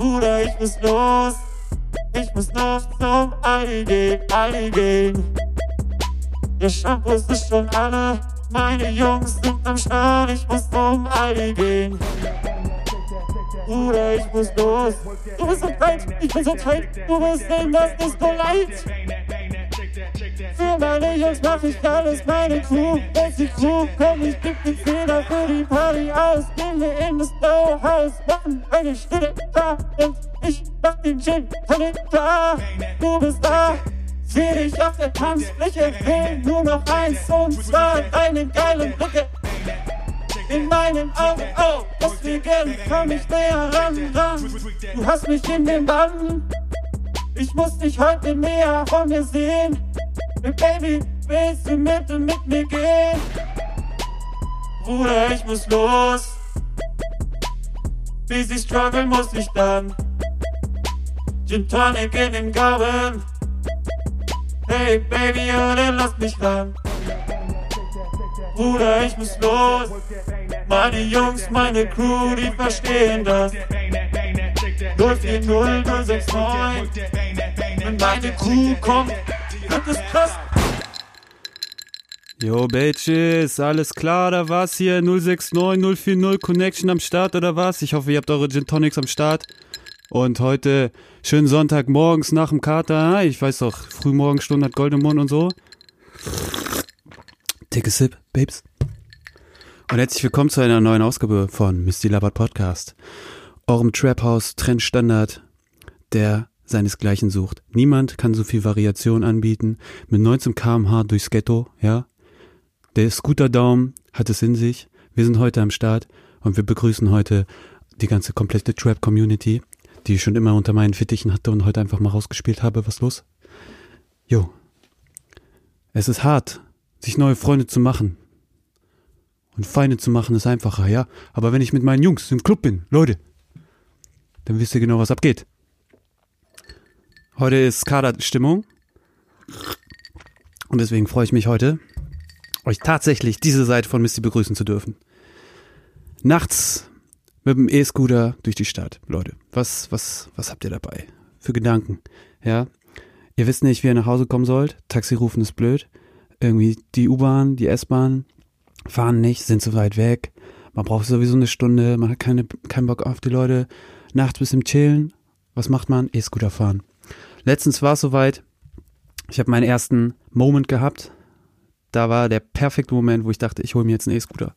Bruder, ich muss los. Ich muss noch zum Aldi gehen, Aldi gehen. Der Shampoo ist schon alle. Meine Jungs sind am Start. Ich muss zum Aldi gehen. Bruder, ich muss los. Du bist so kalt, ich bin so kalt. Du bist in das Disco Light. Für meine Jungs mach ich alles, meine Crew. Wenn die Crew komm, ich geb den Fehler für die Party aus. Gehen wir in das Snowhouse, machen eine Schritte da. Und ich mach den Gin Tonic klar. Du bist da. Seh dich auf der Tanzfläche, will nur noch eins und zwar eine geile Blicke in meinen Augen, oh, deswegen komm ich näher ran, ran. Du hast mich in den Bann, ich muss dich heute näher von mir sehen. Baby, willst du mit mit mir gehen? Bruder, ich muss los. Wie sie struggle, muss ich dann. Gin Tonic in den Gaumen. Hey Baby, oder lass mich ran. Bruder, ich muss los. Meine Jungs, meine Crew, die verstehen das. 040 069. Wenn meine Crew kommt, wird es krass. Yo, Bitches, alles klar oder was hier? 069 040 Connection am Start oder was? Ich hoffe, ihr habt eure Gin Tonics am Start. Und heute schönen Sonntag morgens nach dem Kater. Ich weiß doch, Frühmorgenstunde hat Goldemond und so. Take a sip, Babes. Und herzlich willkommen zu einer neuen Ausgabe von Misty Labert Podcast. Eurem Trap House Trendstandard, der seinesgleichen sucht. Niemand kann so viel Variation anbieten. Mit 19 kmh durchs Ghetto, ja. Der Scooter-Daumen hat es in sich. Wir sind heute am Start und wir begrüßen heute die ganze komplette Trap-Community, die ich schon immer unter meinen Fittichen hatte und heute einfach mal rausgespielt habe. Was los? Jo. Es ist hart, sich neue Freunde zu machen. Und Feinde zu machen ist einfacher, ja. Aber wenn ich mit meinen Jungs im Club bin, Leute, dann wisst ihr genau, was abgeht. Heute ist Kaderstimmung. Und deswegen freue ich mich heute, euch tatsächlich diese Seite von Misty begrüßen zu dürfen. Nachts mit dem E-Scooter durch die Stadt. Leute, was, was, was habt ihr dabei? Für Gedanken? Ja? Ihr wisst nicht, wie ihr nach Hause kommen sollt. Taxi rufen ist blöd. Irgendwie die U-Bahn, die S-Bahn fahren nicht, sind zu weit weg. Man braucht sowieso eine Stunde, man hat keine, keinen Bock auf die Leute. Nachts bis im Chillen. Was macht man? E-Scooter fahren. Letztens war es soweit. Ich habe meinen ersten Moment gehabt. Da war der perfekte Moment, wo ich dachte, ich hole mir jetzt einen E-Scooter.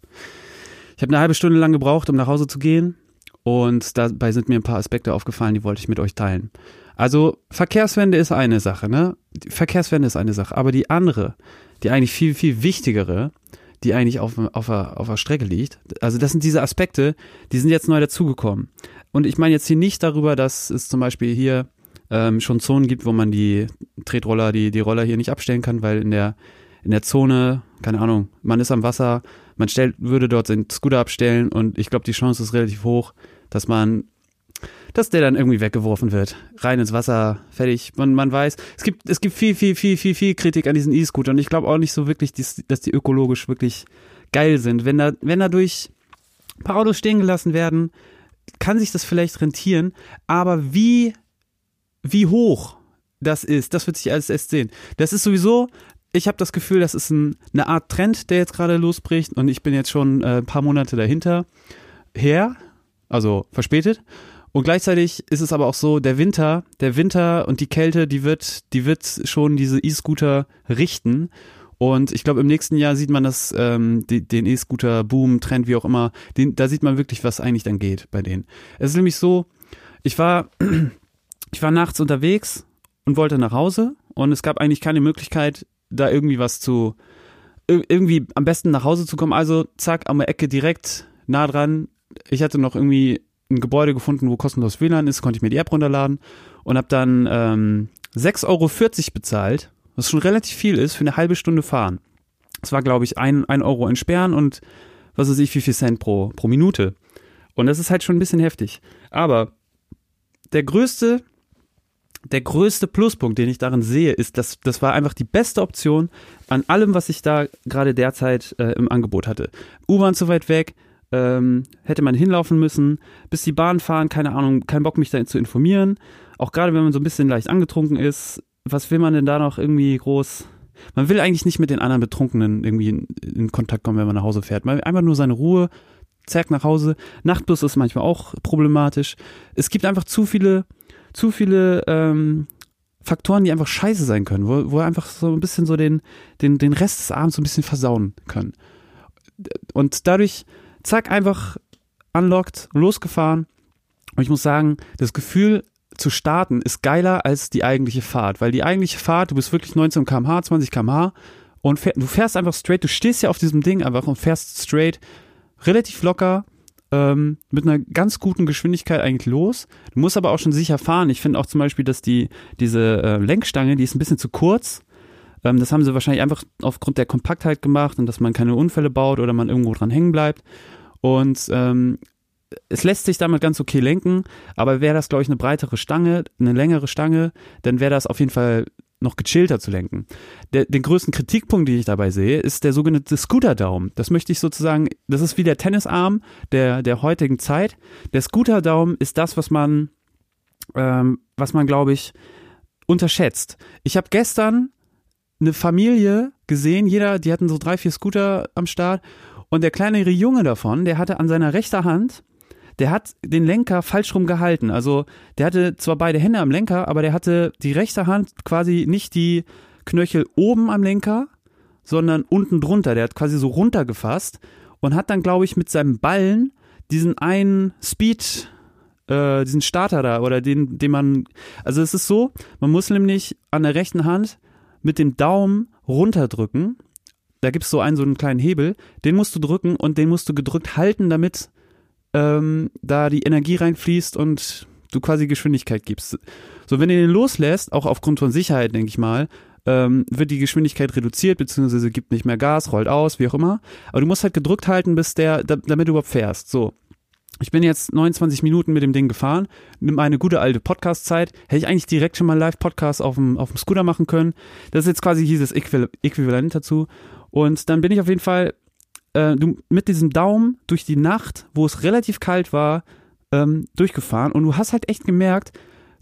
Ich habe eine halbe Stunde lang gebraucht, um nach Hause zu gehen. Und dabei sind mir ein paar Aspekte aufgefallen, die wollte ich mit euch teilen. Also Verkehrswende ist eine Sache, ne? Die Verkehrswende ist eine Sache. Aber die andere, die eigentlich viel, viel wichtigere, die eigentlich auf, auf, auf der Strecke liegt. Also das sind diese Aspekte, die sind jetzt neu dazugekommen. Und ich meine jetzt hier nicht darüber, dass es zum Beispiel hier ähm, schon Zonen gibt, wo man die Tretroller, die, die Roller hier nicht abstellen kann, weil in der, in der Zone, keine Ahnung, man ist am Wasser, man stellt, würde dort den Scooter abstellen und ich glaube, die Chance ist relativ hoch, dass man dass der dann irgendwie weggeworfen wird. Rein ins Wasser, fertig. Man, man weiß, es gibt, es gibt viel, viel, viel, viel, viel Kritik an diesen E-Scootern. Und ich glaube auch nicht so wirklich, dass, dass die ökologisch wirklich geil sind. Wenn da, wenn dadurch ein paar Autos stehen gelassen werden, kann sich das vielleicht rentieren. Aber wie, wie hoch das ist, das wird sich alles erst sehen. Das ist sowieso ich habe das Gefühl, das ist ein, eine Art Trend, der jetzt gerade losbricht und ich bin jetzt schon äh, ein paar Monate dahinter her, also verspätet. Und gleichzeitig ist es aber auch so, der Winter, der Winter und die Kälte, die wird, die wird schon diese E-Scooter richten. Und ich glaube, im nächsten Jahr sieht man das, ähm, die, den E-Scooter-Boom, Trend, wie auch immer, den, da sieht man wirklich, was eigentlich dann geht bei denen. Es ist nämlich so, ich war, ich war nachts unterwegs und wollte nach Hause und es gab eigentlich keine Möglichkeit, da irgendwie was zu, irgendwie am besten nach Hause zu kommen. Also zack, der Ecke direkt nah dran. Ich hatte noch irgendwie ein Gebäude gefunden, wo kostenlos WLAN ist, konnte ich mir die App runterladen und habe dann ähm, 6,40 Euro bezahlt, was schon relativ viel ist für eine halbe Stunde fahren. Das war, glaube ich, ein, ein Euro entsperren und was weiß ich, wie viel Cent pro, pro Minute. Und das ist halt schon ein bisschen heftig. Aber der größte, der größte Pluspunkt, den ich darin sehe, ist, dass das war einfach die beste Option an allem, was ich da gerade derzeit äh, im Angebot hatte. U-Bahn zu weit weg, ähm, hätte man hinlaufen müssen, bis die Bahn fahren, keine Ahnung, kein Bock mich da zu informieren. Auch gerade wenn man so ein bisschen leicht angetrunken ist, was will man denn da noch irgendwie groß? Man will eigentlich nicht mit den anderen Betrunkenen irgendwie in, in Kontakt kommen, wenn man nach Hause fährt. Man will einfach nur seine Ruhe, zack nach Hause. Nachtbus ist manchmal auch problematisch. Es gibt einfach zu viele, zu viele ähm, Faktoren, die einfach scheiße sein können, wo, wo einfach so ein bisschen so den, den, den Rest des Abends so ein bisschen versauen können. Und dadurch, zack, einfach unlocked, losgefahren. Und ich muss sagen, das Gefühl zu starten ist geiler als die eigentliche Fahrt, weil die eigentliche Fahrt, du bist wirklich 19 km/h, 20 km/h und fähr, du fährst einfach straight, du stehst ja auf diesem Ding einfach und fährst straight, relativ locker, ähm, mit einer ganz guten Geschwindigkeit eigentlich los. Du musst aber auch schon sicher fahren. Ich finde auch zum Beispiel, dass die, diese äh, Lenkstange, die ist ein bisschen zu kurz. Ähm, das haben sie wahrscheinlich einfach aufgrund der Kompaktheit gemacht und dass man keine Unfälle baut oder man irgendwo dran hängen bleibt. Und ähm, es lässt sich damit ganz okay lenken, aber wäre das, glaube ich, eine breitere Stange, eine längere Stange, dann wäre das auf jeden Fall noch gechillter zu lenken. Der, den größten Kritikpunkt, den ich dabei sehe, ist der sogenannte Scooter-Daumen. Das möchte ich sozusagen, das ist wie der Tennisarm der, der heutigen Zeit. Der Scooter-Daumen ist das, was man, ähm, was man, glaube ich, unterschätzt. Ich habe gestern eine Familie gesehen, jeder, die hatten so drei, vier Scooter am Start und der kleinere Junge davon, der hatte an seiner rechten Hand der hat den Lenker falsch rum gehalten. Also der hatte zwar beide Hände am Lenker, aber der hatte die rechte Hand quasi nicht die Knöchel oben am Lenker, sondern unten drunter. Der hat quasi so runtergefasst und hat dann, glaube ich, mit seinem Ballen diesen einen Speed, äh, diesen Starter da oder den, den man, also es ist so, man muss nämlich an der rechten Hand mit dem Daumen runterdrücken. Da gibt es so einen, so einen kleinen Hebel, den musst du drücken und den musst du gedrückt halten, damit ähm, da die Energie reinfließt und du quasi Geschwindigkeit gibst. So, wenn du den loslässt, auch aufgrund von Sicherheit, denke ich mal, ähm, wird die Geschwindigkeit reduziert, beziehungsweise gibt nicht mehr Gas, rollt aus, wie auch immer. Aber du musst halt gedrückt halten, bis der, damit du überhaupt fährst. So. Ich bin jetzt 29 Minuten mit dem Ding gefahren, nimm eine gute alte Podcast-Zeit. Hätte ich eigentlich direkt schon mal Live-Podcast auf dem, auf dem Scooter machen können. Das ist jetzt quasi dieses Äquivalent dazu. Und dann bin ich auf jeden Fall äh, du mit diesem Daumen durch die Nacht, wo es relativ kalt war, ähm, durchgefahren und du hast halt echt gemerkt,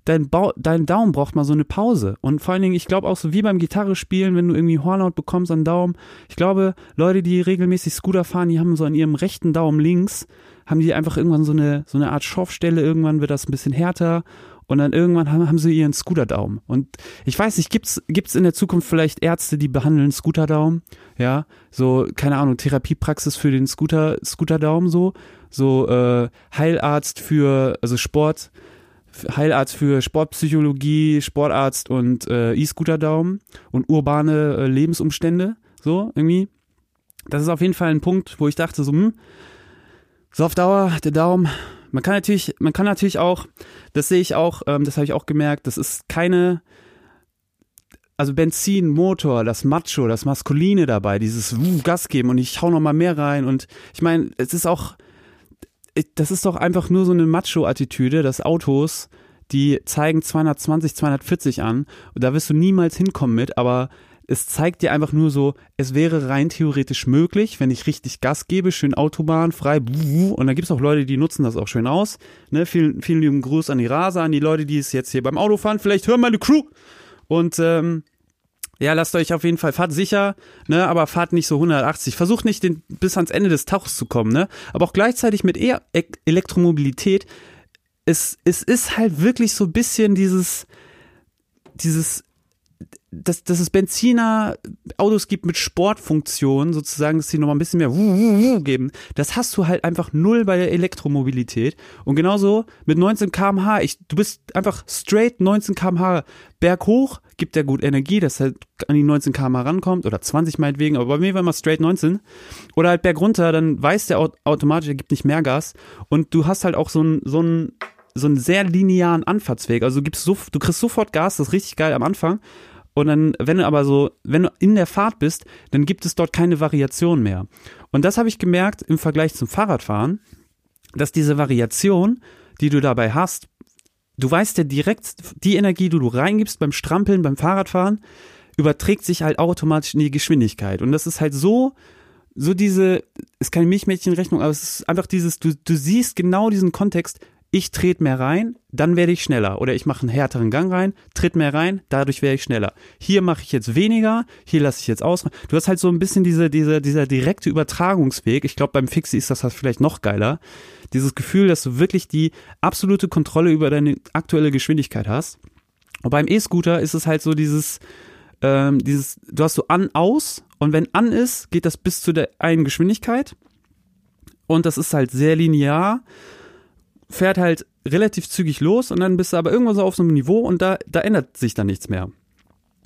dein, Bau, dein Daumen braucht mal so eine Pause. Und vor allen Dingen, ich glaube auch so wie beim Gitarre spielen, wenn du irgendwie Hornhaut bekommst an Daumen. Ich glaube, Leute, die regelmäßig Scooter fahren, die haben so an ihrem rechten Daumen links, haben die einfach irgendwann so eine, so eine Art Schorfstelle. Irgendwann wird das ein bisschen härter und dann irgendwann haben, haben sie ihren Scooterdaumen. Und ich weiß nicht, gibt's gibt's in der Zukunft vielleicht Ärzte, die behandeln Scooterdaumen? Ja, so keine Ahnung, Therapiepraxis für den Scooter Scooterdaumen so, so äh, Heilarzt für also Sport, Heilarzt für Sportpsychologie, Sportarzt und äh, E-Scooter-Daumen und urbane äh, Lebensumstände, so irgendwie. Das ist auf jeden Fall ein Punkt, wo ich dachte so, hm, so auf Dauer der Daumen man kann natürlich, man kann natürlich auch, das sehe ich auch, ähm, das habe ich auch gemerkt, das ist keine, also Benzin, Motor, das Macho, das Maskuline dabei, dieses uh, Gas geben und ich hau noch mal mehr rein und ich meine, es ist auch, das ist doch einfach nur so eine Macho-Attitüde, dass Autos, die zeigen 220, 240 an und da wirst du niemals hinkommen mit, aber es zeigt dir einfach nur so, es wäre rein theoretisch möglich, wenn ich richtig Gas gebe, schön Autobahn, frei, und da gibt es auch Leute, die nutzen das auch schön aus. Ne, vielen, vielen lieben Gruß an die Raser, an die Leute, die es jetzt hier beim Autofahren vielleicht hören, meine Crew. Und ähm, ja, lasst euch auf jeden Fall, fahrt sicher, ne, aber fahrt nicht so 180. Versucht nicht den, bis ans Ende des Tauchs zu kommen, ne? Aber auch gleichzeitig mit eher Elektromobilität. Es, es ist halt wirklich so ein bisschen dieses, dieses dass, dass es Benziner Autos gibt mit Sportfunktion, sozusagen, dass sie nochmal ein bisschen mehr geben, das hast du halt einfach null bei der Elektromobilität. Und genauso mit 19 kmh, du bist einfach straight 19 kmh berghoch, gibt der gut Energie, dass er an die 19 kmh rankommt, oder 20 meinetwegen, aber bei mir war immer straight 19. Oder halt bergunter, dann weiß der automatisch, er gibt nicht mehr Gas. Und du hast halt auch so ein, so ein, so einen sehr linearen Anfahrtsweg. Also du gibst so, du kriegst sofort Gas, das ist richtig geil am Anfang. Und dann, wenn du aber so, wenn du in der Fahrt bist, dann gibt es dort keine Variation mehr. Und das habe ich gemerkt im Vergleich zum Fahrradfahren, dass diese Variation, die du dabei hast, du weißt ja direkt, die Energie, die du reingibst beim Strampeln, beim Fahrradfahren, überträgt sich halt automatisch in die Geschwindigkeit. Und das ist halt so so diese, ist keine Milchmädchenrechnung, aber es ist einfach dieses, du, du siehst genau diesen Kontext, ich trete mehr rein, dann werde ich schneller. Oder ich mache einen härteren Gang rein, tritt mehr rein, dadurch werde ich schneller. Hier mache ich jetzt weniger, hier lasse ich jetzt aus. Du hast halt so ein bisschen diese, diese, dieser direkte Übertragungsweg. Ich glaube, beim Fixie ist das halt vielleicht noch geiler. Dieses Gefühl, dass du wirklich die absolute Kontrolle über deine aktuelle Geschwindigkeit hast. Und beim E-Scooter ist es halt so dieses, ähm, dieses, du hast so an, aus und wenn an ist, geht das bis zu der einen Geschwindigkeit. Und das ist halt sehr linear fährt halt relativ zügig los und dann bist du aber irgendwo so auf so einem Niveau und da, da ändert sich dann nichts mehr.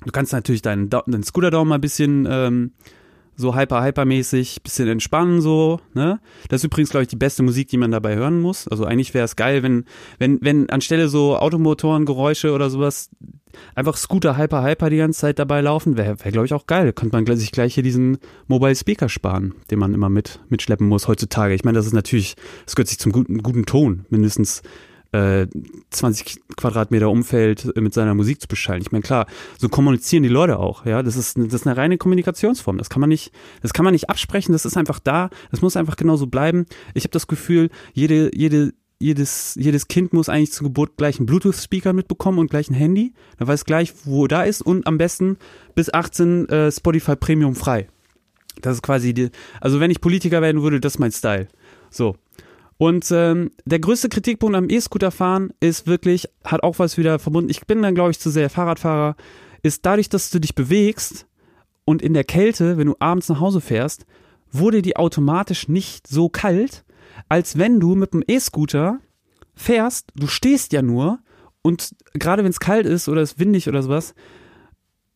Du kannst natürlich deinen, deinen Scooter-Daumen mal ein bisschen ähm, so hyper-hyper-mäßig, bisschen entspannen so, ne? Das ist übrigens, glaube ich, die beste Musik, die man dabei hören muss. Also eigentlich wäre es geil, wenn, wenn, wenn anstelle so Automotorengeräusche oder sowas einfach Scooter Hyper Hyper die ganze Zeit dabei laufen, wäre, wär, glaube ich, auch geil. Könnte man sich gleich hier diesen Mobile Speaker sparen, den man immer mit, mitschleppen muss heutzutage. Ich meine, das ist natürlich, das gehört sich zum guten, guten Ton, mindestens äh, 20 Quadratmeter Umfeld mit seiner Musik zu beschallen. Ich meine, klar, so kommunizieren die Leute auch, ja. Das ist, das ist eine reine Kommunikationsform. Das kann man nicht, das kann man nicht absprechen, das ist einfach da, das muss einfach genauso bleiben. Ich habe das Gefühl, jede, jede jedes, jedes Kind muss eigentlich zur Geburt gleich einen Bluetooth-Speaker mitbekommen und gleich ein Handy. Dann weiß gleich, wo da ist und am besten bis 18 äh, Spotify Premium frei. Das ist quasi die, also wenn ich Politiker werden würde, das ist mein Style. So. Und ähm, der größte Kritikpunkt am E-Scooter-Fahren ist wirklich, hat auch was wieder verbunden, ich bin dann, glaube ich, zu sehr Fahrradfahrer, ist dadurch, dass du dich bewegst und in der Kälte, wenn du abends nach Hause fährst, wurde die automatisch nicht so kalt, als wenn du mit dem E-Scooter fährst, du stehst ja nur und gerade wenn es kalt ist oder es windig oder sowas,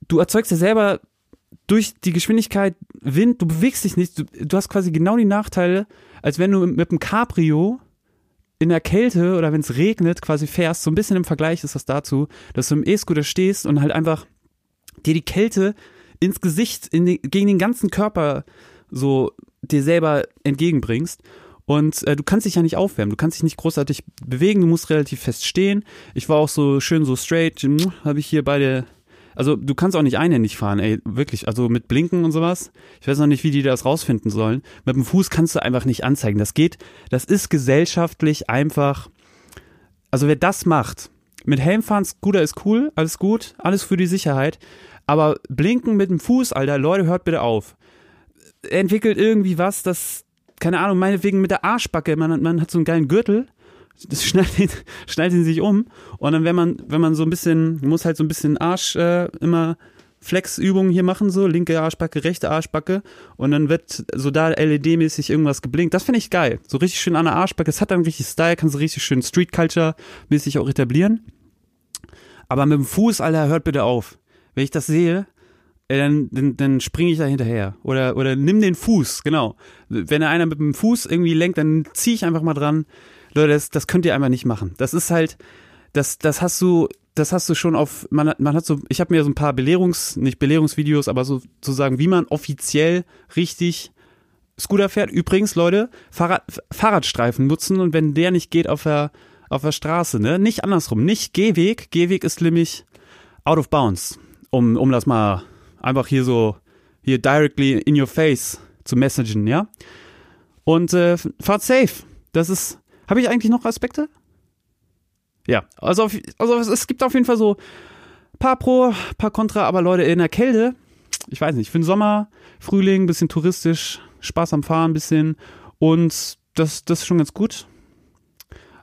du erzeugst ja selber durch die Geschwindigkeit Wind, du bewegst dich nicht, du, du hast quasi genau die Nachteile, als wenn du mit dem Cabrio in der Kälte oder wenn es regnet quasi fährst, so ein bisschen im Vergleich ist das dazu, dass du im E-Scooter stehst und halt einfach dir die Kälte ins Gesicht, in die, gegen den ganzen Körper so dir selber entgegenbringst. Und äh, du kannst dich ja nicht aufwärmen, du kannst dich nicht großartig bewegen, du musst relativ fest stehen. Ich war auch so schön so straight, habe ich hier beide. Also du kannst auch nicht einhändig fahren, ey, wirklich. Also mit Blinken und sowas. Ich weiß noch nicht, wie die das rausfinden sollen. Mit dem Fuß kannst du einfach nicht anzeigen. Das geht, das ist gesellschaftlich einfach. Also wer das macht, mit Helm fahren, Scooter ist cool, alles gut, alles für die Sicherheit. Aber Blinken mit dem Fuß, Alter, Leute, hört bitte auf. Entwickelt irgendwie was, das, keine Ahnung, meinetwegen mit der Arschbacke, man, man hat so einen geilen Gürtel, das schneidet ihn, schneidet ihn sich um und dann wenn man, wenn man so ein bisschen, muss halt so ein bisschen Arsch äh, immer Flexübungen hier machen, so linke Arschbacke, rechte Arschbacke und dann wird so da LED-mäßig irgendwas geblinkt. Das finde ich geil. So richtig schön an der Arschbacke. Es hat dann richtig Style, kannst du richtig schön Street Culture-mäßig auch etablieren. Aber mit dem Fuß, Alter, hört bitte auf. Wenn ich das sehe, dann, dann, dann springe ich da hinterher. Oder, oder nimm den Fuß, genau. Wenn einer mit dem Fuß irgendwie lenkt, dann zieh ich einfach mal dran. Leute, das, das könnt ihr einfach nicht machen. Das ist halt, das, das hast du, das hast du schon auf, man, man hat so, ich habe mir so ein paar Belehrungs, nicht Belehrungsvideos, aber so zu sagen, wie man offiziell richtig Scooter fährt. Übrigens, Leute, Fahrrad, Fahrradstreifen nutzen und wenn der nicht geht auf der, auf der Straße, ne, nicht andersrum, nicht Gehweg. Gehweg ist nämlich out of bounds. Um, um das mal einfach hier so, hier directly in your face zu messagen, ja. Und äh, fahrt safe. Das ist, habe ich eigentlich noch Aspekte? Ja, also, auf, also es gibt auf jeden Fall so paar Pro, paar Contra, aber Leute, in der Kälte, ich weiß nicht, für den Sommer, Frühling, bisschen touristisch, Spaß am Fahren, bisschen und das, das ist schon ganz gut.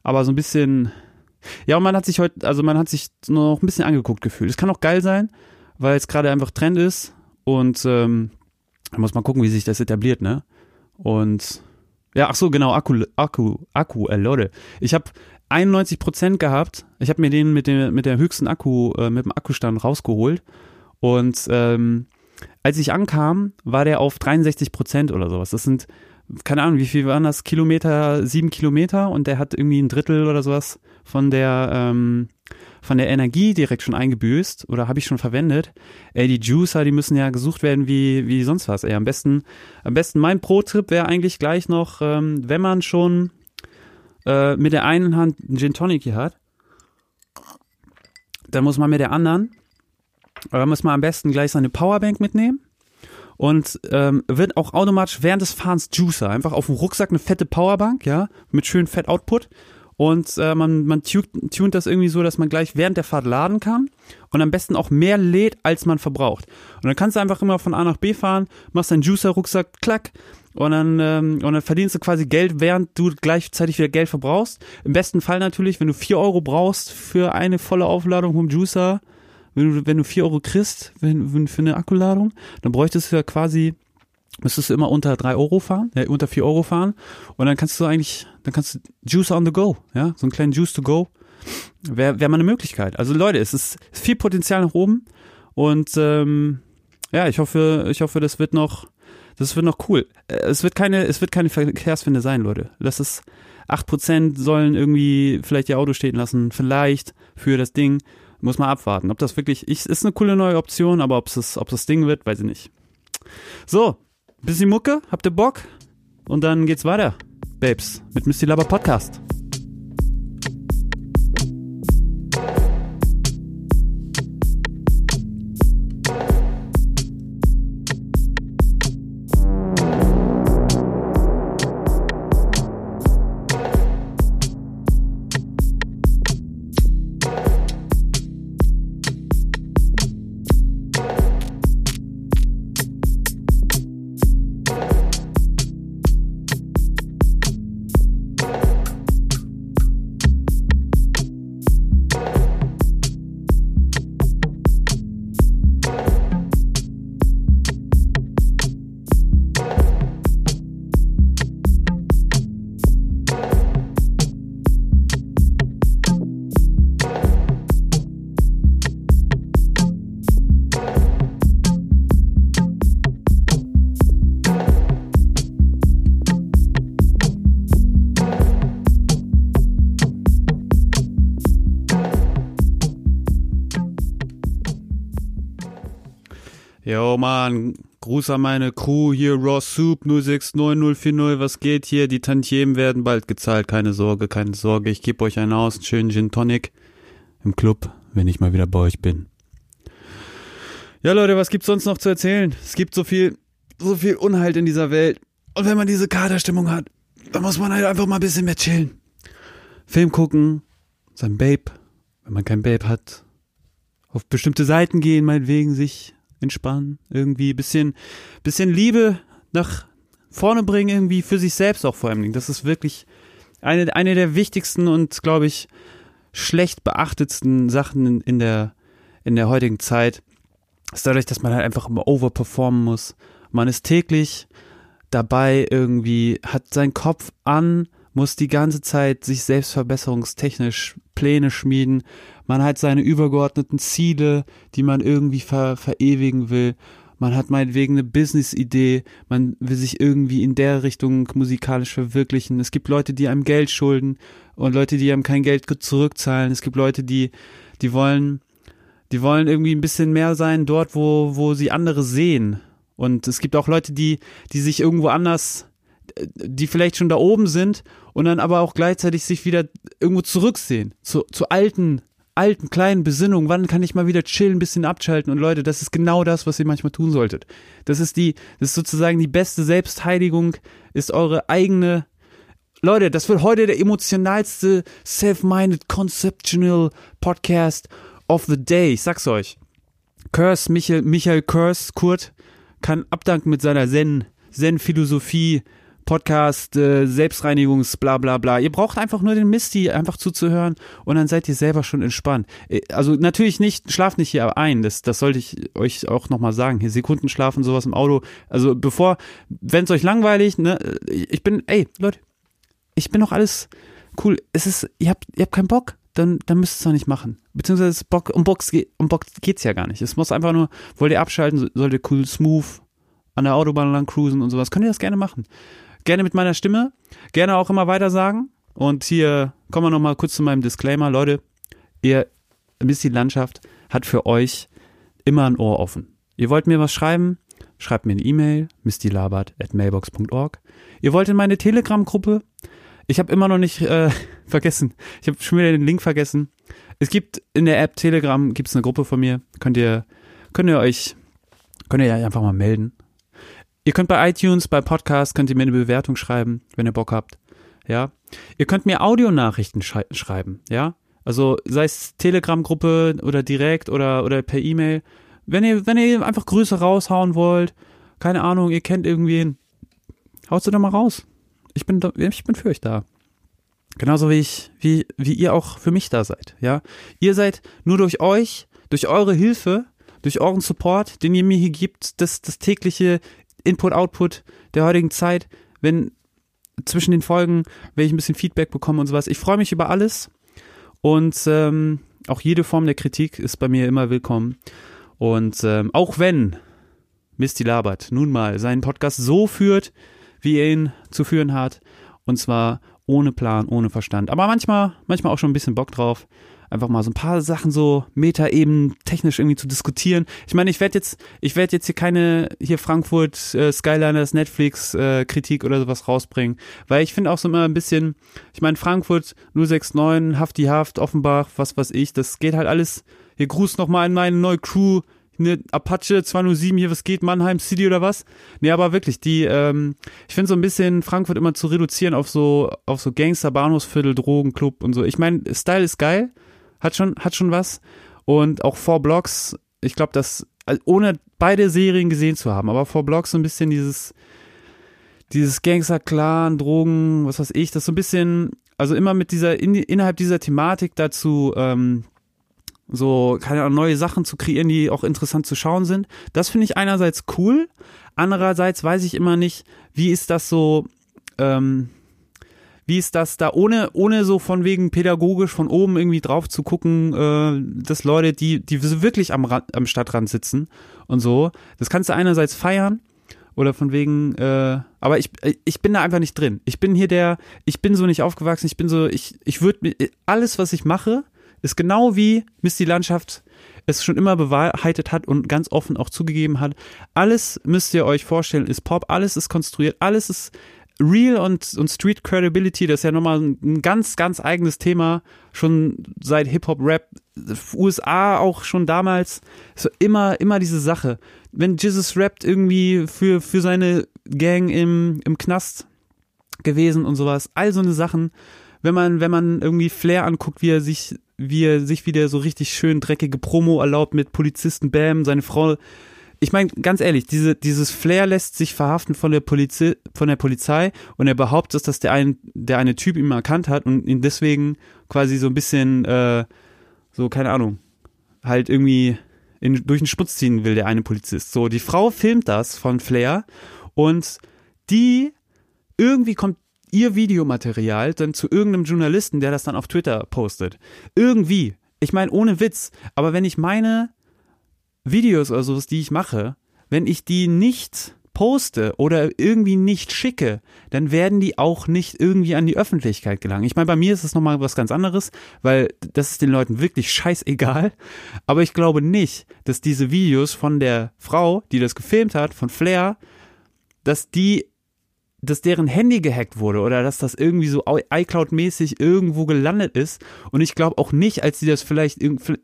Aber so ein bisschen, ja, und man hat sich heute, also man hat sich noch ein bisschen angeguckt gefühlt. Es kann auch geil sein, weil es gerade einfach Trend ist und ähm, da muss man gucken, wie sich das etabliert, ne? Und ja, ach so, genau, Akku, Akku, Akku, äh, Leute. Ich habe 91 Prozent gehabt. Ich habe mir den mit, dem, mit der höchsten Akku, äh, mit dem Akkustand rausgeholt. Und ähm, als ich ankam, war der auf 63 Prozent oder sowas. Das sind, keine Ahnung, wie viel waren das? Kilometer, sieben Kilometer und der hat irgendwie ein Drittel oder sowas von der, ähm, von der Energie direkt schon eingebüßt oder habe ich schon verwendet. Ey, die Juicer, die müssen ja gesucht werden wie, wie sonst was. Ey, am besten, am besten mein Pro-Trip wäre eigentlich gleich noch, ähm, wenn man schon äh, mit der einen Hand einen Gin Tonic hier hat, dann muss man mit der anderen, oder muss man am besten gleich seine Powerbank mitnehmen und ähm, wird auch automatisch während des Fahrens Juicer. Einfach auf dem Rucksack eine fette Powerbank, ja, mit schön Fett Output. Und äh, man, man tunt, das irgendwie so, dass man gleich während der Fahrt laden kann und am besten auch mehr lädt, als man verbraucht. Und dann kannst du einfach immer von A nach B fahren, machst deinen Juicer-Rucksack, klack, und dann, ähm, und dann verdienst du quasi Geld, während du gleichzeitig wieder Geld verbrauchst. Im besten Fall natürlich, wenn du vier Euro brauchst für eine volle Aufladung vom Juicer, wenn du, wenn du vier Euro kriegst wenn, wenn, für eine Akkuladung, dann bräuchtest du ja quasi, müsstest du immer unter drei Euro fahren, äh, unter vier Euro fahren und dann kannst du eigentlich, dann kannst du Juice on the go, ja, so einen kleinen Juice to go, wäre wär mal eine Möglichkeit. Also Leute, es ist viel Potenzial nach oben und ähm, ja, ich hoffe, ich hoffe, das wird noch, das wird noch cool. Äh, es wird keine, es wird keine Verkehrswende sein, Leute. Das ist, acht Prozent sollen irgendwie vielleicht ihr Auto stehen lassen, vielleicht für das Ding. Muss man abwarten. Ob das wirklich ich, ist eine coole neue Option, aber ob es ob das Ding wird, weiß ich nicht. So, bisschen Mucke, habt ihr Bock? Und dann geht's weiter, Babes, mit Misty Laber Podcast. Yo, Mann, Gruß an meine Crew hier, Raw Soup 069040, was geht hier? Die Tantiemen werden bald gezahlt, keine Sorge, keine Sorge. Ich gebe euch einen aus, einen schönen Gin Tonic im Club, wenn ich mal wieder bei euch bin. Ja, Leute, was gibt's sonst noch zu erzählen? Es gibt so viel, so viel Unhalt in dieser Welt. Und wenn man diese Kaderstimmung hat, dann muss man halt einfach mal ein bisschen mehr chillen. Film gucken, sein Babe, wenn man kein Babe hat, auf bestimmte Seiten gehen, meinetwegen sich entspannen, irgendwie bisschen, bisschen Liebe nach vorne bringen, irgendwie für sich selbst auch vor allem. Das ist wirklich eine, eine der wichtigsten und, glaube ich, schlecht beachtetsten Sachen in, in, der, in der heutigen Zeit. Ist dadurch, dass man halt einfach immer overperformen muss. Man ist täglich dabei irgendwie, hat seinen Kopf an, muss die ganze Zeit sich selbstverbesserungstechnisch Pläne schmieden. Man hat seine übergeordneten Ziele, die man irgendwie ver verewigen will. Man hat meinetwegen eine Business-Idee, man will sich irgendwie in der Richtung musikalisch verwirklichen. Es gibt Leute, die einem Geld schulden und Leute, die einem kein Geld zurückzahlen. Es gibt Leute, die, die wollen, die wollen irgendwie ein bisschen mehr sein dort, wo, wo sie andere sehen. Und es gibt auch Leute, die, die sich irgendwo anders die vielleicht schon da oben sind und dann aber auch gleichzeitig sich wieder irgendwo zurücksehen zu, zu alten, alten kleinen Besinnungen. Wann kann ich mal wieder chillen, ein bisschen abschalten? Und Leute, das ist genau das, was ihr manchmal tun solltet. Das ist die, das ist sozusagen die beste Selbstheiligung, ist eure eigene Leute, das wird heute der emotionalste Self-Minded Conceptual Podcast of the Day. Ich sag's euch. Curse, Michael, Michael Curse, Kurt, kann abdanken mit seiner Zen, Zen-Philosophie, Podcast, äh, Selbstreinigungs, bla bla bla. Ihr braucht einfach nur den Misty einfach zuzuhören und dann seid ihr selber schon entspannt. Äh, also natürlich nicht, schlaft nicht hier ein, das, das sollte ich euch auch nochmal sagen. Hier Sekundenschlaf und sowas im Auto. Also bevor, wenn es euch langweilig, ne, ich bin, ey, Leute, ich bin doch alles cool. Es ist, ihr habt, ihr habt keinen Bock, dann, dann müsst ihr es doch nicht machen. Beziehungsweise Bock, um Box, um Box geht's ja gar nicht. Es muss einfach nur, wollt ihr abschalten, sollt ihr cool, smooth an der Autobahn lang cruisen und sowas, könnt ihr das gerne machen gerne mit meiner Stimme, gerne auch immer weiter sagen. Und hier kommen wir nochmal kurz zu meinem Disclaimer. Leute, ihr Miss Landschaft hat für euch immer ein Ohr offen. Ihr wollt mir was schreiben? Schreibt mir eine E-Mail, mistylabert.mailbox.org. Ihr wollt in meine Telegram-Gruppe? Ich habe immer noch nicht äh, vergessen. Ich habe schon wieder den Link vergessen. Es gibt in der App Telegram gibt's eine Gruppe von mir. Könnt ihr könnt ihr euch könnt ihr einfach mal melden. Ihr könnt bei iTunes, bei Podcast, könnt ihr mir eine Bewertung schreiben, wenn ihr Bock habt. Ja. Ihr könnt mir Audionachrichten schrei schreiben, ja. Also sei es Telegram-Gruppe oder direkt oder, oder per E-Mail. Wenn ihr, wenn ihr einfach Grüße raushauen wollt, keine Ahnung, ihr kennt irgendwen, haut sie doch mal raus. Ich bin, ich bin für euch da. Genauso wie ich, wie, wie ihr auch für mich da seid, ja. Ihr seid nur durch euch, durch eure Hilfe, durch euren Support, den ihr mir hier gibt, das, das tägliche Input-Output der heutigen Zeit, wenn zwischen den Folgen, wenn ich ein bisschen Feedback bekomme und sowas. Ich freue mich über alles und ähm, auch jede Form der Kritik ist bei mir immer willkommen. Und ähm, auch wenn Misty Labert nun mal seinen Podcast so führt, wie er ihn zu führen hat, und zwar ohne Plan, ohne Verstand. Aber manchmal, manchmal auch schon ein bisschen Bock drauf, einfach mal so ein paar Sachen so Meta-Eben technisch irgendwie zu diskutieren. Ich meine, ich werde jetzt, ich werde jetzt hier keine hier Frankfurt äh, Skyliners Netflix äh, Kritik oder sowas rausbringen, weil ich finde auch so immer ein bisschen, ich meine Frankfurt 069, Hafti Haft, Offenbach, was weiß ich, das geht halt alles. Hier Gruß nochmal an meine neue Crew, eine Apache 207 hier, was geht, Mannheim City oder was? Nee, aber wirklich, die, ähm, ich finde so ein bisschen Frankfurt immer zu reduzieren auf so, auf so Gangster, Bahnhofsviertel, Drogenclub und so. Ich meine, Style ist geil, hat schon, hat schon was. Und auch Four Blocks, ich glaube, das, also ohne beide Serien gesehen zu haben, aber Four Blocks so ein bisschen dieses, dieses Gangster-Clan, Drogen, was weiß ich, das so ein bisschen, also immer mit dieser, in, innerhalb dieser Thematik dazu, ähm, so, keine Ahnung, neue Sachen zu kreieren, die auch interessant zu schauen sind. Das finde ich einerseits cool, andererseits weiß ich immer nicht, wie ist das so, ähm, wie ist das da, ohne, ohne so von wegen pädagogisch von oben irgendwie drauf zu gucken, äh, dass Leute, die, die wirklich am, Rand, am Stadtrand sitzen und so, das kannst du einerseits feiern oder von wegen, äh, aber ich, ich bin da einfach nicht drin. Ich bin hier der, ich bin so nicht aufgewachsen, ich bin so, ich, ich würde, alles, was ich mache, ist genau wie Misty Landschaft es schon immer bewahrheitet hat und ganz offen auch zugegeben hat. Alles müsst ihr euch vorstellen, ist Pop, alles ist konstruiert, alles ist Real und, und Street Credibility, das ist ja nochmal ein ganz, ganz eigenes Thema, schon seit Hip-Hop-Rap, USA auch schon damals, so immer, immer diese Sache. Wenn Jesus rappt irgendwie für, für seine Gang im, im Knast gewesen und sowas, all so eine Sachen, wenn man, wenn man irgendwie Flair anguckt, wie er sich, wie er sich wieder so richtig schön dreckige Promo erlaubt mit Polizisten, Bam, seine Frau ich meine, ganz ehrlich, diese, dieses Flair lässt sich verhaften von der, Polizi von der Polizei und er behauptet, dass der, ein, der eine Typ ihn erkannt hat und ihn deswegen quasi so ein bisschen, äh, so, keine Ahnung, halt irgendwie in, durch den Schmutz ziehen will, der eine Polizist. So, die Frau filmt das von Flair und die, irgendwie kommt ihr Videomaterial dann zu irgendeinem Journalisten, der das dann auf Twitter postet. Irgendwie. Ich meine, ohne Witz. Aber wenn ich meine Videos oder sowas, die ich mache, wenn ich die nicht poste oder irgendwie nicht schicke, dann werden die auch nicht irgendwie an die Öffentlichkeit gelangen. Ich meine, bei mir ist es nochmal was ganz anderes, weil das ist den Leuten wirklich scheißegal. Aber ich glaube nicht, dass diese Videos von der Frau, die das gefilmt hat, von Flair, dass die dass deren Handy gehackt wurde oder dass das irgendwie so iCloud-mäßig irgendwo gelandet ist. Und ich glaube auch nicht, als sie das vielleicht,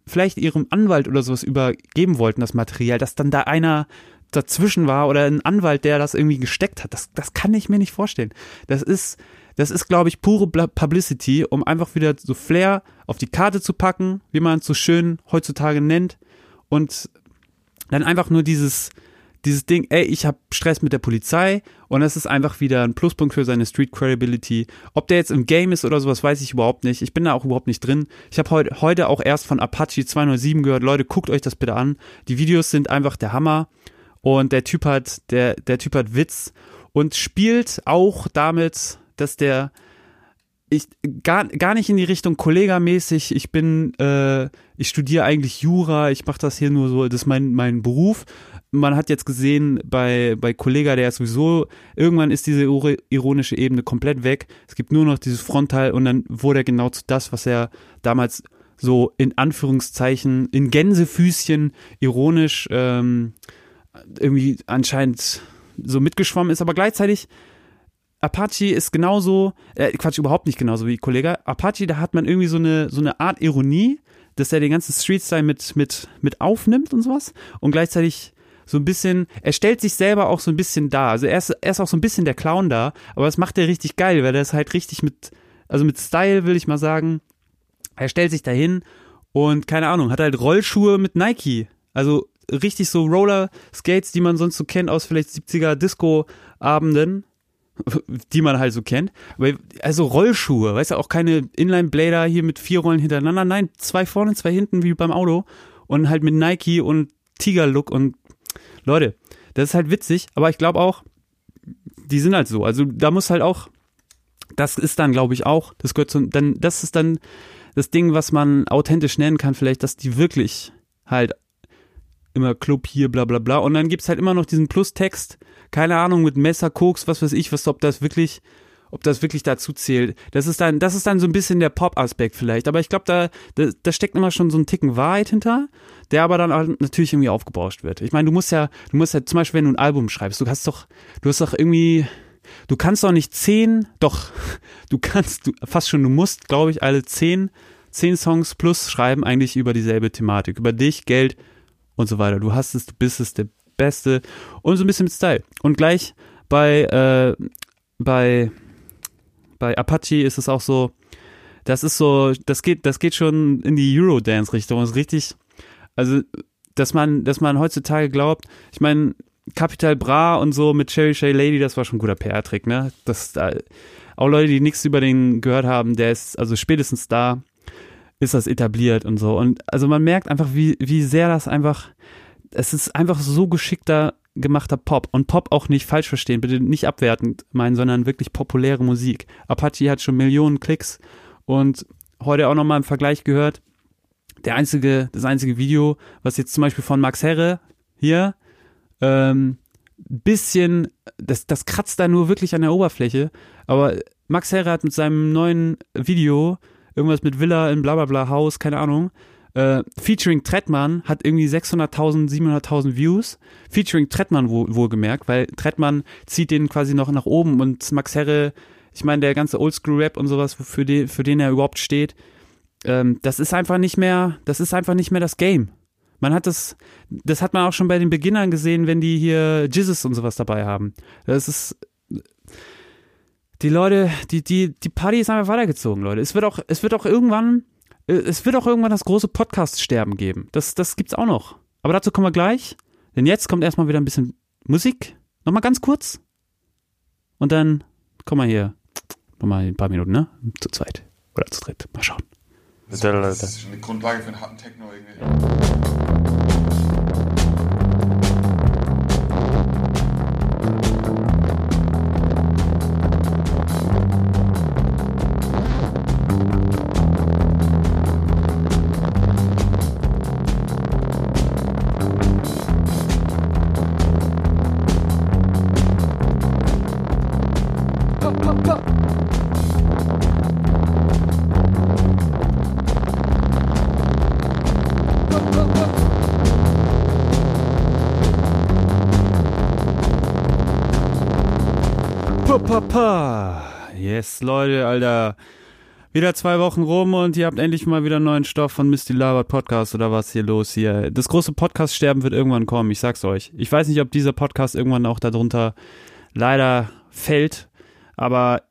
vielleicht ihrem Anwalt oder sowas übergeben wollten, das Material, dass dann da einer dazwischen war oder ein Anwalt, der das irgendwie gesteckt hat. Das, das kann ich mir nicht vorstellen. Das ist, das ist, glaube ich, pure Publicity, um einfach wieder so Flair auf die Karte zu packen, wie man es so schön heutzutage nennt. Und dann einfach nur dieses, dieses Ding, ey, ich habe Stress mit der Polizei und das ist einfach wieder ein Pluspunkt für seine Street Credibility. Ob der jetzt im Game ist oder sowas, weiß ich überhaupt nicht. Ich bin da auch überhaupt nicht drin. Ich habe heute, heute auch erst von Apache 207 gehört. Leute, guckt euch das bitte an. Die Videos sind einfach der Hammer und der Typ hat, der, der Typ hat Witz und spielt auch damit, dass der ich gar, gar nicht in die Richtung kollegamäßig. Ich bin, äh, ich studiere eigentlich Jura, ich mache das hier nur so, das ist mein, mein Beruf. Man hat jetzt gesehen, bei, bei Kollega, der ist sowieso, irgendwann ist diese ironische Ebene komplett weg. Es gibt nur noch dieses Frontal und dann wurde er genau zu das, was er damals so in Anführungszeichen, in Gänsefüßchen ironisch ähm, irgendwie anscheinend so mitgeschwommen ist, aber gleichzeitig Apache ist genauso, äh, Quatsch, überhaupt nicht genauso wie Kollege. Apache, da hat man irgendwie so eine, so eine Art Ironie, dass er den ganzen Street-Style mit, mit, mit aufnimmt und sowas. Und gleichzeitig so ein bisschen, er stellt sich selber auch so ein bisschen da. Also er ist, er ist auch so ein bisschen der Clown da, aber das macht er richtig geil, weil er ist halt richtig mit, also mit Style, will ich mal sagen. Er stellt sich dahin und keine Ahnung, hat halt Rollschuhe mit Nike. Also richtig so Roller Skates, die man sonst so kennt aus vielleicht 70er Disco-Abenden, die man halt so kennt. Also Rollschuhe, weißt du, auch keine Inline-Blader hier mit vier Rollen hintereinander. Nein, zwei vorne, zwei hinten, wie beim Auto. Und halt mit Nike und Tiger-Look und Leute, das ist halt witzig, aber ich glaube auch, die sind halt so. Also da muss halt auch, das ist dann, glaube ich, auch, das gehört zu, dann, das ist dann das Ding, was man authentisch nennen kann, vielleicht, dass die wirklich halt immer Club hier, bla bla bla. Und dann gibt's halt immer noch diesen Plustext, keine Ahnung, mit Messer, Koks, was weiß ich, was, ob das wirklich, ob das wirklich dazu zählt. Das ist dann, das ist dann so ein bisschen der Pop-Aspekt vielleicht. Aber ich glaube, da, da, da steckt immer schon so ein Ticken Wahrheit hinter, der aber dann auch natürlich irgendwie aufgebauscht wird. Ich meine, du musst ja, du musst ja zum Beispiel, wenn du ein Album schreibst, du hast doch, du hast doch irgendwie, du kannst doch nicht zehn, doch, du kannst, du, fast schon, du musst, glaube ich, alle zehn, zehn Songs plus schreiben eigentlich über dieselbe Thematik, über dich, Geld, und so weiter. Du hast es, du bist es, der Beste und so ein bisschen mit Style. Und gleich bei, äh, bei, bei Apache ist es auch so, das ist so, das geht, das geht schon in die Eurodance-Richtung. Das ist richtig, also, dass man, dass man heutzutage glaubt, ich meine, Capital Bra und so mit Cherry Shay Lady, das war schon ein guter PR-Trick, ne? Das, da, auch Leute, die nichts über den gehört haben, der ist also spätestens da ist das etabliert und so. Und also man merkt einfach, wie, wie sehr das einfach, es ist einfach so geschickter gemachter Pop. Und Pop auch nicht falsch verstehen, bitte nicht abwertend meinen, sondern wirklich populäre Musik. Apache hat schon Millionen Klicks und heute auch nochmal im Vergleich gehört, der einzige, das einzige Video, was jetzt zum Beispiel von Max Herre hier, ähm, bisschen, das, das kratzt da nur wirklich an der Oberfläche, aber Max Herre hat mit seinem neuen Video irgendwas mit Villa in blablabla Haus, keine Ahnung. Äh, featuring Trettmann hat irgendwie 600.000, 700.000 Views. Featuring Trettmann wohl, wohlgemerkt, weil Trettmann zieht den quasi noch nach oben und Max Herre, ich meine, der ganze Oldschool-Rap und sowas, für den, für den er überhaupt steht, ähm, das ist einfach nicht mehr, das ist einfach nicht mehr das Game. Man hat das, das hat man auch schon bei den Beginnern gesehen, wenn die hier Jizzes und sowas dabei haben. Das ist, die Leute, die, die, die Party ist einfach weitergezogen, Leute. Es wird auch, es wird auch irgendwann, äh, es wird auch irgendwann das große Podcast-Sterben geben. Das, das gibt's auch noch. Aber dazu kommen wir gleich. Denn jetzt kommt erstmal wieder ein bisschen Musik. Nochmal ganz kurz. Und dann kommen wir hier nochmal ein paar Minuten, ne? Zu zweit. Oder zu dritt. Mal schauen. Das, das ist schon eine Grundlage für einen harten Techno irgendwie. Leute, Alter. Wieder zwei Wochen rum und ihr habt endlich mal wieder neuen Stoff von Misty Labert Podcast oder was hier los hier. Das große Podcast-Sterben wird irgendwann kommen, ich sag's euch. Ich weiß nicht, ob dieser Podcast irgendwann auch darunter leider fällt, aber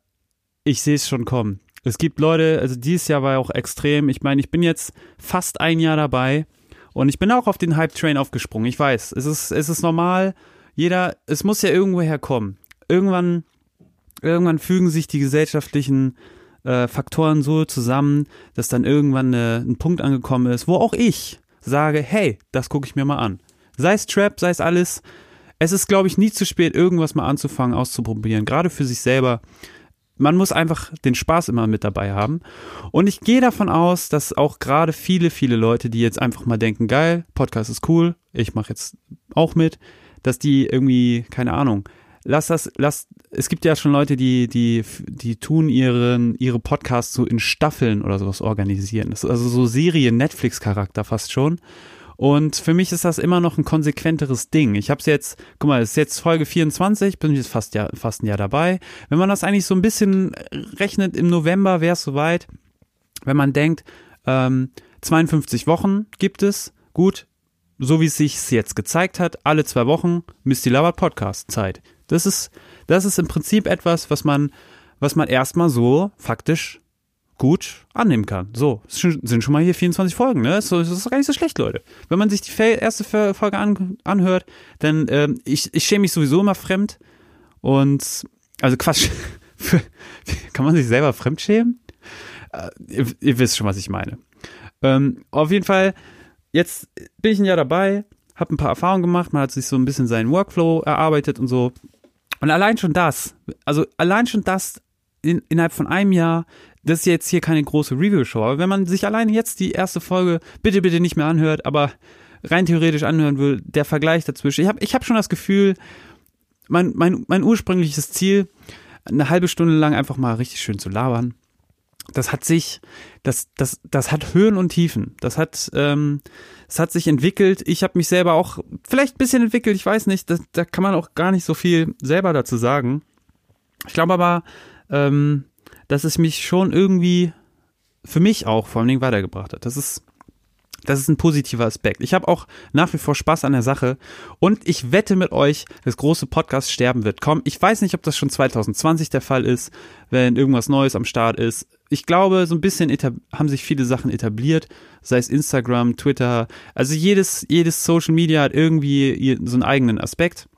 ich sehe es schon kommen. Es gibt Leute, also dieses Jahr war ja auch extrem. Ich meine, ich bin jetzt fast ein Jahr dabei und ich bin auch auf den Hype-Train aufgesprungen. Ich weiß, es ist, es ist normal. Jeder, es muss ja irgendwo herkommen. Irgendwann irgendwann fügen sich die gesellschaftlichen äh, Faktoren so zusammen, dass dann irgendwann eine, ein Punkt angekommen ist, wo auch ich sage, hey, das gucke ich mir mal an. Sei es Trap, sei es alles. Es ist, glaube ich, nie zu spät, irgendwas mal anzufangen, auszuprobieren, gerade für sich selber. Man muss einfach den Spaß immer mit dabei haben. Und ich gehe davon aus, dass auch gerade viele, viele Leute, die jetzt einfach mal denken, geil, Podcast ist cool, ich mache jetzt auch mit, dass die irgendwie, keine Ahnung, lass das, lass, es gibt ja schon Leute, die, die, die tun ihren, ihre Podcasts so in Staffeln oder sowas organisieren. Das ist also so Serien-Netflix-Charakter fast schon. Und für mich ist das immer noch ein konsequenteres Ding. Ich habe es jetzt, guck mal, es ist jetzt Folge 24, bin jetzt fast, ja, fast ein Jahr dabei. Wenn man das eigentlich so ein bisschen rechnet, im November wäre es soweit, wenn man denkt, ähm, 52 Wochen gibt es, gut, so wie es sich jetzt gezeigt hat, alle zwei Wochen Misty Labert Podcast Zeit. Das ist, das ist im Prinzip etwas, was man, was man erstmal so faktisch gut annehmen kann. So, sind schon mal hier 24 Folgen, ne? Das ist gar nicht so schlecht, Leute. Wenn man sich die erste Folge an, anhört, dann, ähm, ich, ich schäme mich sowieso immer fremd. Und, also Quatsch, kann man sich selber fremd schämen? Äh, ihr, ihr, wisst schon, was ich meine. Ähm, auf jeden Fall, jetzt bin ich ein Jahr dabei, habe ein paar Erfahrungen gemacht, man hat sich so ein bisschen seinen Workflow erarbeitet und so. Und allein schon das, also allein schon das in, innerhalb von einem Jahr das ist jetzt hier keine große Review-Show, aber wenn man sich alleine jetzt die erste Folge bitte, bitte nicht mehr anhört, aber rein theoretisch anhören will, der Vergleich dazwischen. Ich habe ich hab schon das Gefühl, mein, mein, mein ursprüngliches Ziel, eine halbe Stunde lang einfach mal richtig schön zu labern, das hat sich, das, das, das hat Höhen und Tiefen. Das hat, ähm, das hat sich entwickelt. Ich habe mich selber auch vielleicht ein bisschen entwickelt, ich weiß nicht, das, da kann man auch gar nicht so viel selber dazu sagen. Ich glaube aber, ähm, dass es mich schon irgendwie für mich auch vor allen Dingen weitergebracht hat. Das ist, das ist ein positiver Aspekt. Ich habe auch nach wie vor Spaß an der Sache und ich wette mit euch, das große Podcast sterben wird. Komm, ich weiß nicht, ob das schon 2020 der Fall ist, wenn irgendwas Neues am Start ist. Ich glaube, so ein bisschen haben sich viele Sachen etabliert, sei es Instagram, Twitter. Also jedes, jedes Social Media hat irgendwie so einen eigenen Aspekt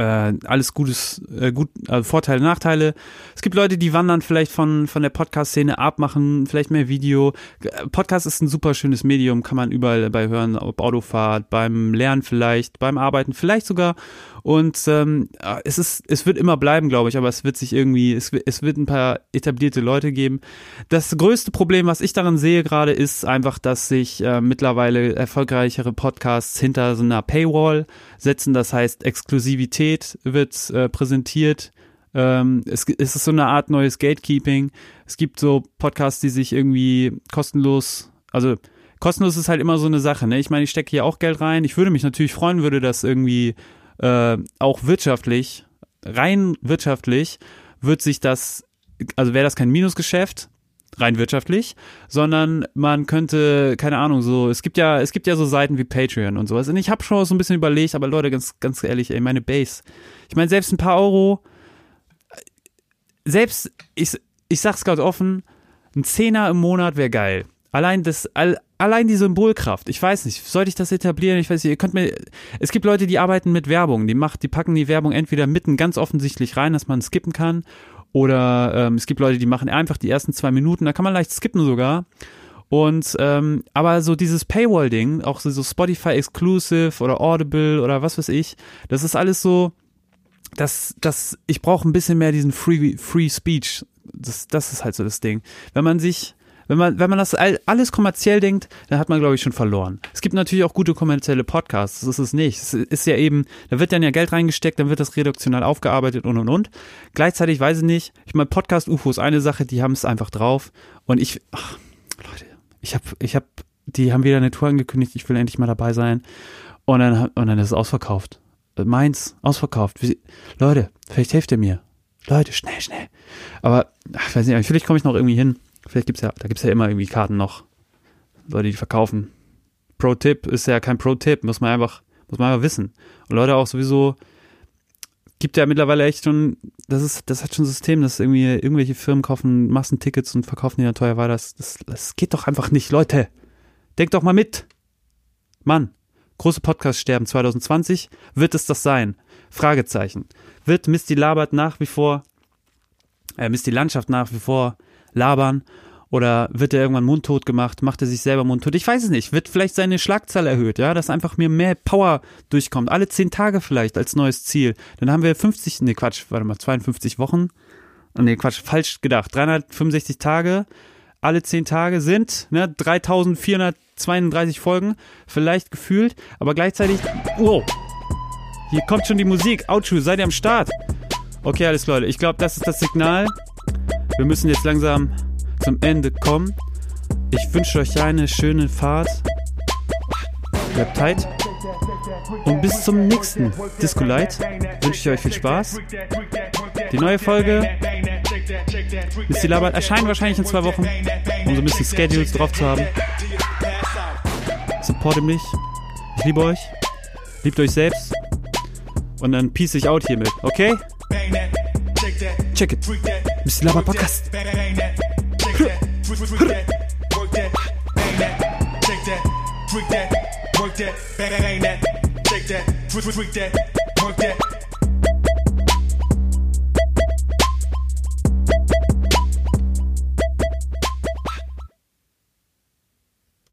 äh, alles Gutes, äh, gut, also Vorteile, Nachteile. Es gibt Leute, die wandern vielleicht von, von der Podcast-Szene ab, machen vielleicht mehr Video. Podcast ist ein super schönes Medium, kann man überall dabei hören, ob Autofahrt, beim Lernen vielleicht, beim Arbeiten vielleicht sogar. Und ähm, es ist, es wird immer bleiben, glaube ich, aber es wird sich irgendwie, es, es wird ein paar etablierte Leute geben. Das größte Problem, was ich daran sehe gerade, ist einfach, dass sich äh, mittlerweile erfolgreichere Podcasts hinter so einer Paywall setzen. Das heißt, Exklusivität wird äh, präsentiert. Ähm, es, es ist so eine Art neues Gatekeeping. Es gibt so Podcasts, die sich irgendwie kostenlos, also kostenlos ist halt immer so eine Sache. Ne? Ich meine, ich stecke hier auch Geld rein. Ich würde mich natürlich freuen, würde das irgendwie äh, auch wirtschaftlich, rein wirtschaftlich, wird sich das, also wäre das kein Minusgeschäft, rein wirtschaftlich, sondern man könnte, keine Ahnung, so, es gibt ja, es gibt ja so Seiten wie Patreon und sowas. Und ich habe schon so ein bisschen überlegt, aber Leute, ganz, ganz ehrlich, ey, meine Base. Ich meine, selbst ein paar Euro, selbst, ich, ich sag's gerade offen, ein Zehner im Monat wäre geil. Allein das, all, allein die Symbolkraft. Ich weiß nicht, sollte ich das etablieren? Ich weiß nicht, ihr könnt mir, es gibt Leute, die arbeiten mit Werbung. Die macht, die packen die Werbung entweder mitten ganz offensichtlich rein, dass man skippen kann. Oder ähm, es gibt Leute, die machen einfach die ersten zwei Minuten, da kann man leicht skippen sogar. Und ähm, aber so dieses Paywall-Ding, auch so, so Spotify Exclusive oder Audible oder was weiß ich, das ist alles so, dass das ich brauche ein bisschen mehr diesen Free Free Speech. Das, das ist halt so das Ding. Wenn man sich wenn man, wenn man das alles kommerziell denkt, dann hat man, glaube ich, schon verloren. Es gibt natürlich auch gute kommerzielle Podcasts, das ist es nicht. Es ist ja eben, da wird dann ja Geld reingesteckt, dann wird das reduktional aufgearbeitet und und und. Gleichzeitig weiß ich nicht, ich meine, Podcast-UFO ist eine Sache, die haben es einfach drauf. Und ich, ach, Leute, ich habe, ich habe, die haben wieder eine Tour angekündigt, ich will endlich mal dabei sein. Und dann, und dann ist es ausverkauft. Meins, ausverkauft. Wie, Leute, vielleicht helft ihr mir. Leute, schnell, schnell. Aber, ach, weiß nicht, vielleicht komme ich noch irgendwie hin. Vielleicht gibt's ja, da gibt's ja immer irgendwie Karten noch. Leute, die verkaufen. Pro-Tipp ist ja kein Pro-Tipp, muss man einfach, muss man einfach wissen. Und Leute auch sowieso, gibt ja mittlerweile echt schon, das ist, das hat schon ein System, dass irgendwie irgendwelche Firmen kaufen Massentickets und verkaufen die dann teuer weiter. Das, das, das geht doch einfach nicht, Leute. Denkt doch mal mit. Mann, große Podcast sterben 2020. Wird es das sein? Fragezeichen. Wird Misty Labert nach wie vor, äh, Misty Landschaft nach wie vor labern? Oder wird er irgendwann mundtot gemacht? Macht er sich selber mundtot? Ich weiß es nicht. Wird vielleicht seine Schlagzahl erhöht, ja, dass einfach mir mehr Power durchkommt. Alle zehn Tage vielleicht als neues Ziel. Dann haben wir 50, nee, Quatsch, warte mal, 52 Wochen. Nee, Quatsch, falsch gedacht. 365 Tage. Alle zehn Tage sind ne, 3432 Folgen, vielleicht gefühlt, aber gleichzeitig. Wow! Hier kommt schon die Musik. Outshoe, seid ihr am Start? Okay, alles Leute. Ich glaube, das ist das Signal. Wir müssen jetzt langsam zum Ende kommen. Ich wünsche euch eine schöne Fahrt. Bleibt tight. Und bis zum nächsten Disco Light wünsche ich euch viel Spaß. Die neue Folge Misty Labert erscheint wahrscheinlich in zwei Wochen, um so ein bisschen Schedules drauf zu haben. Supporte mich. Ich liebe euch. Liebt euch selbst. Und dann peace ich out hiermit, okay? Check it. Mr. Lama Podcast. Work that, bang that, shake that, freak that, work that.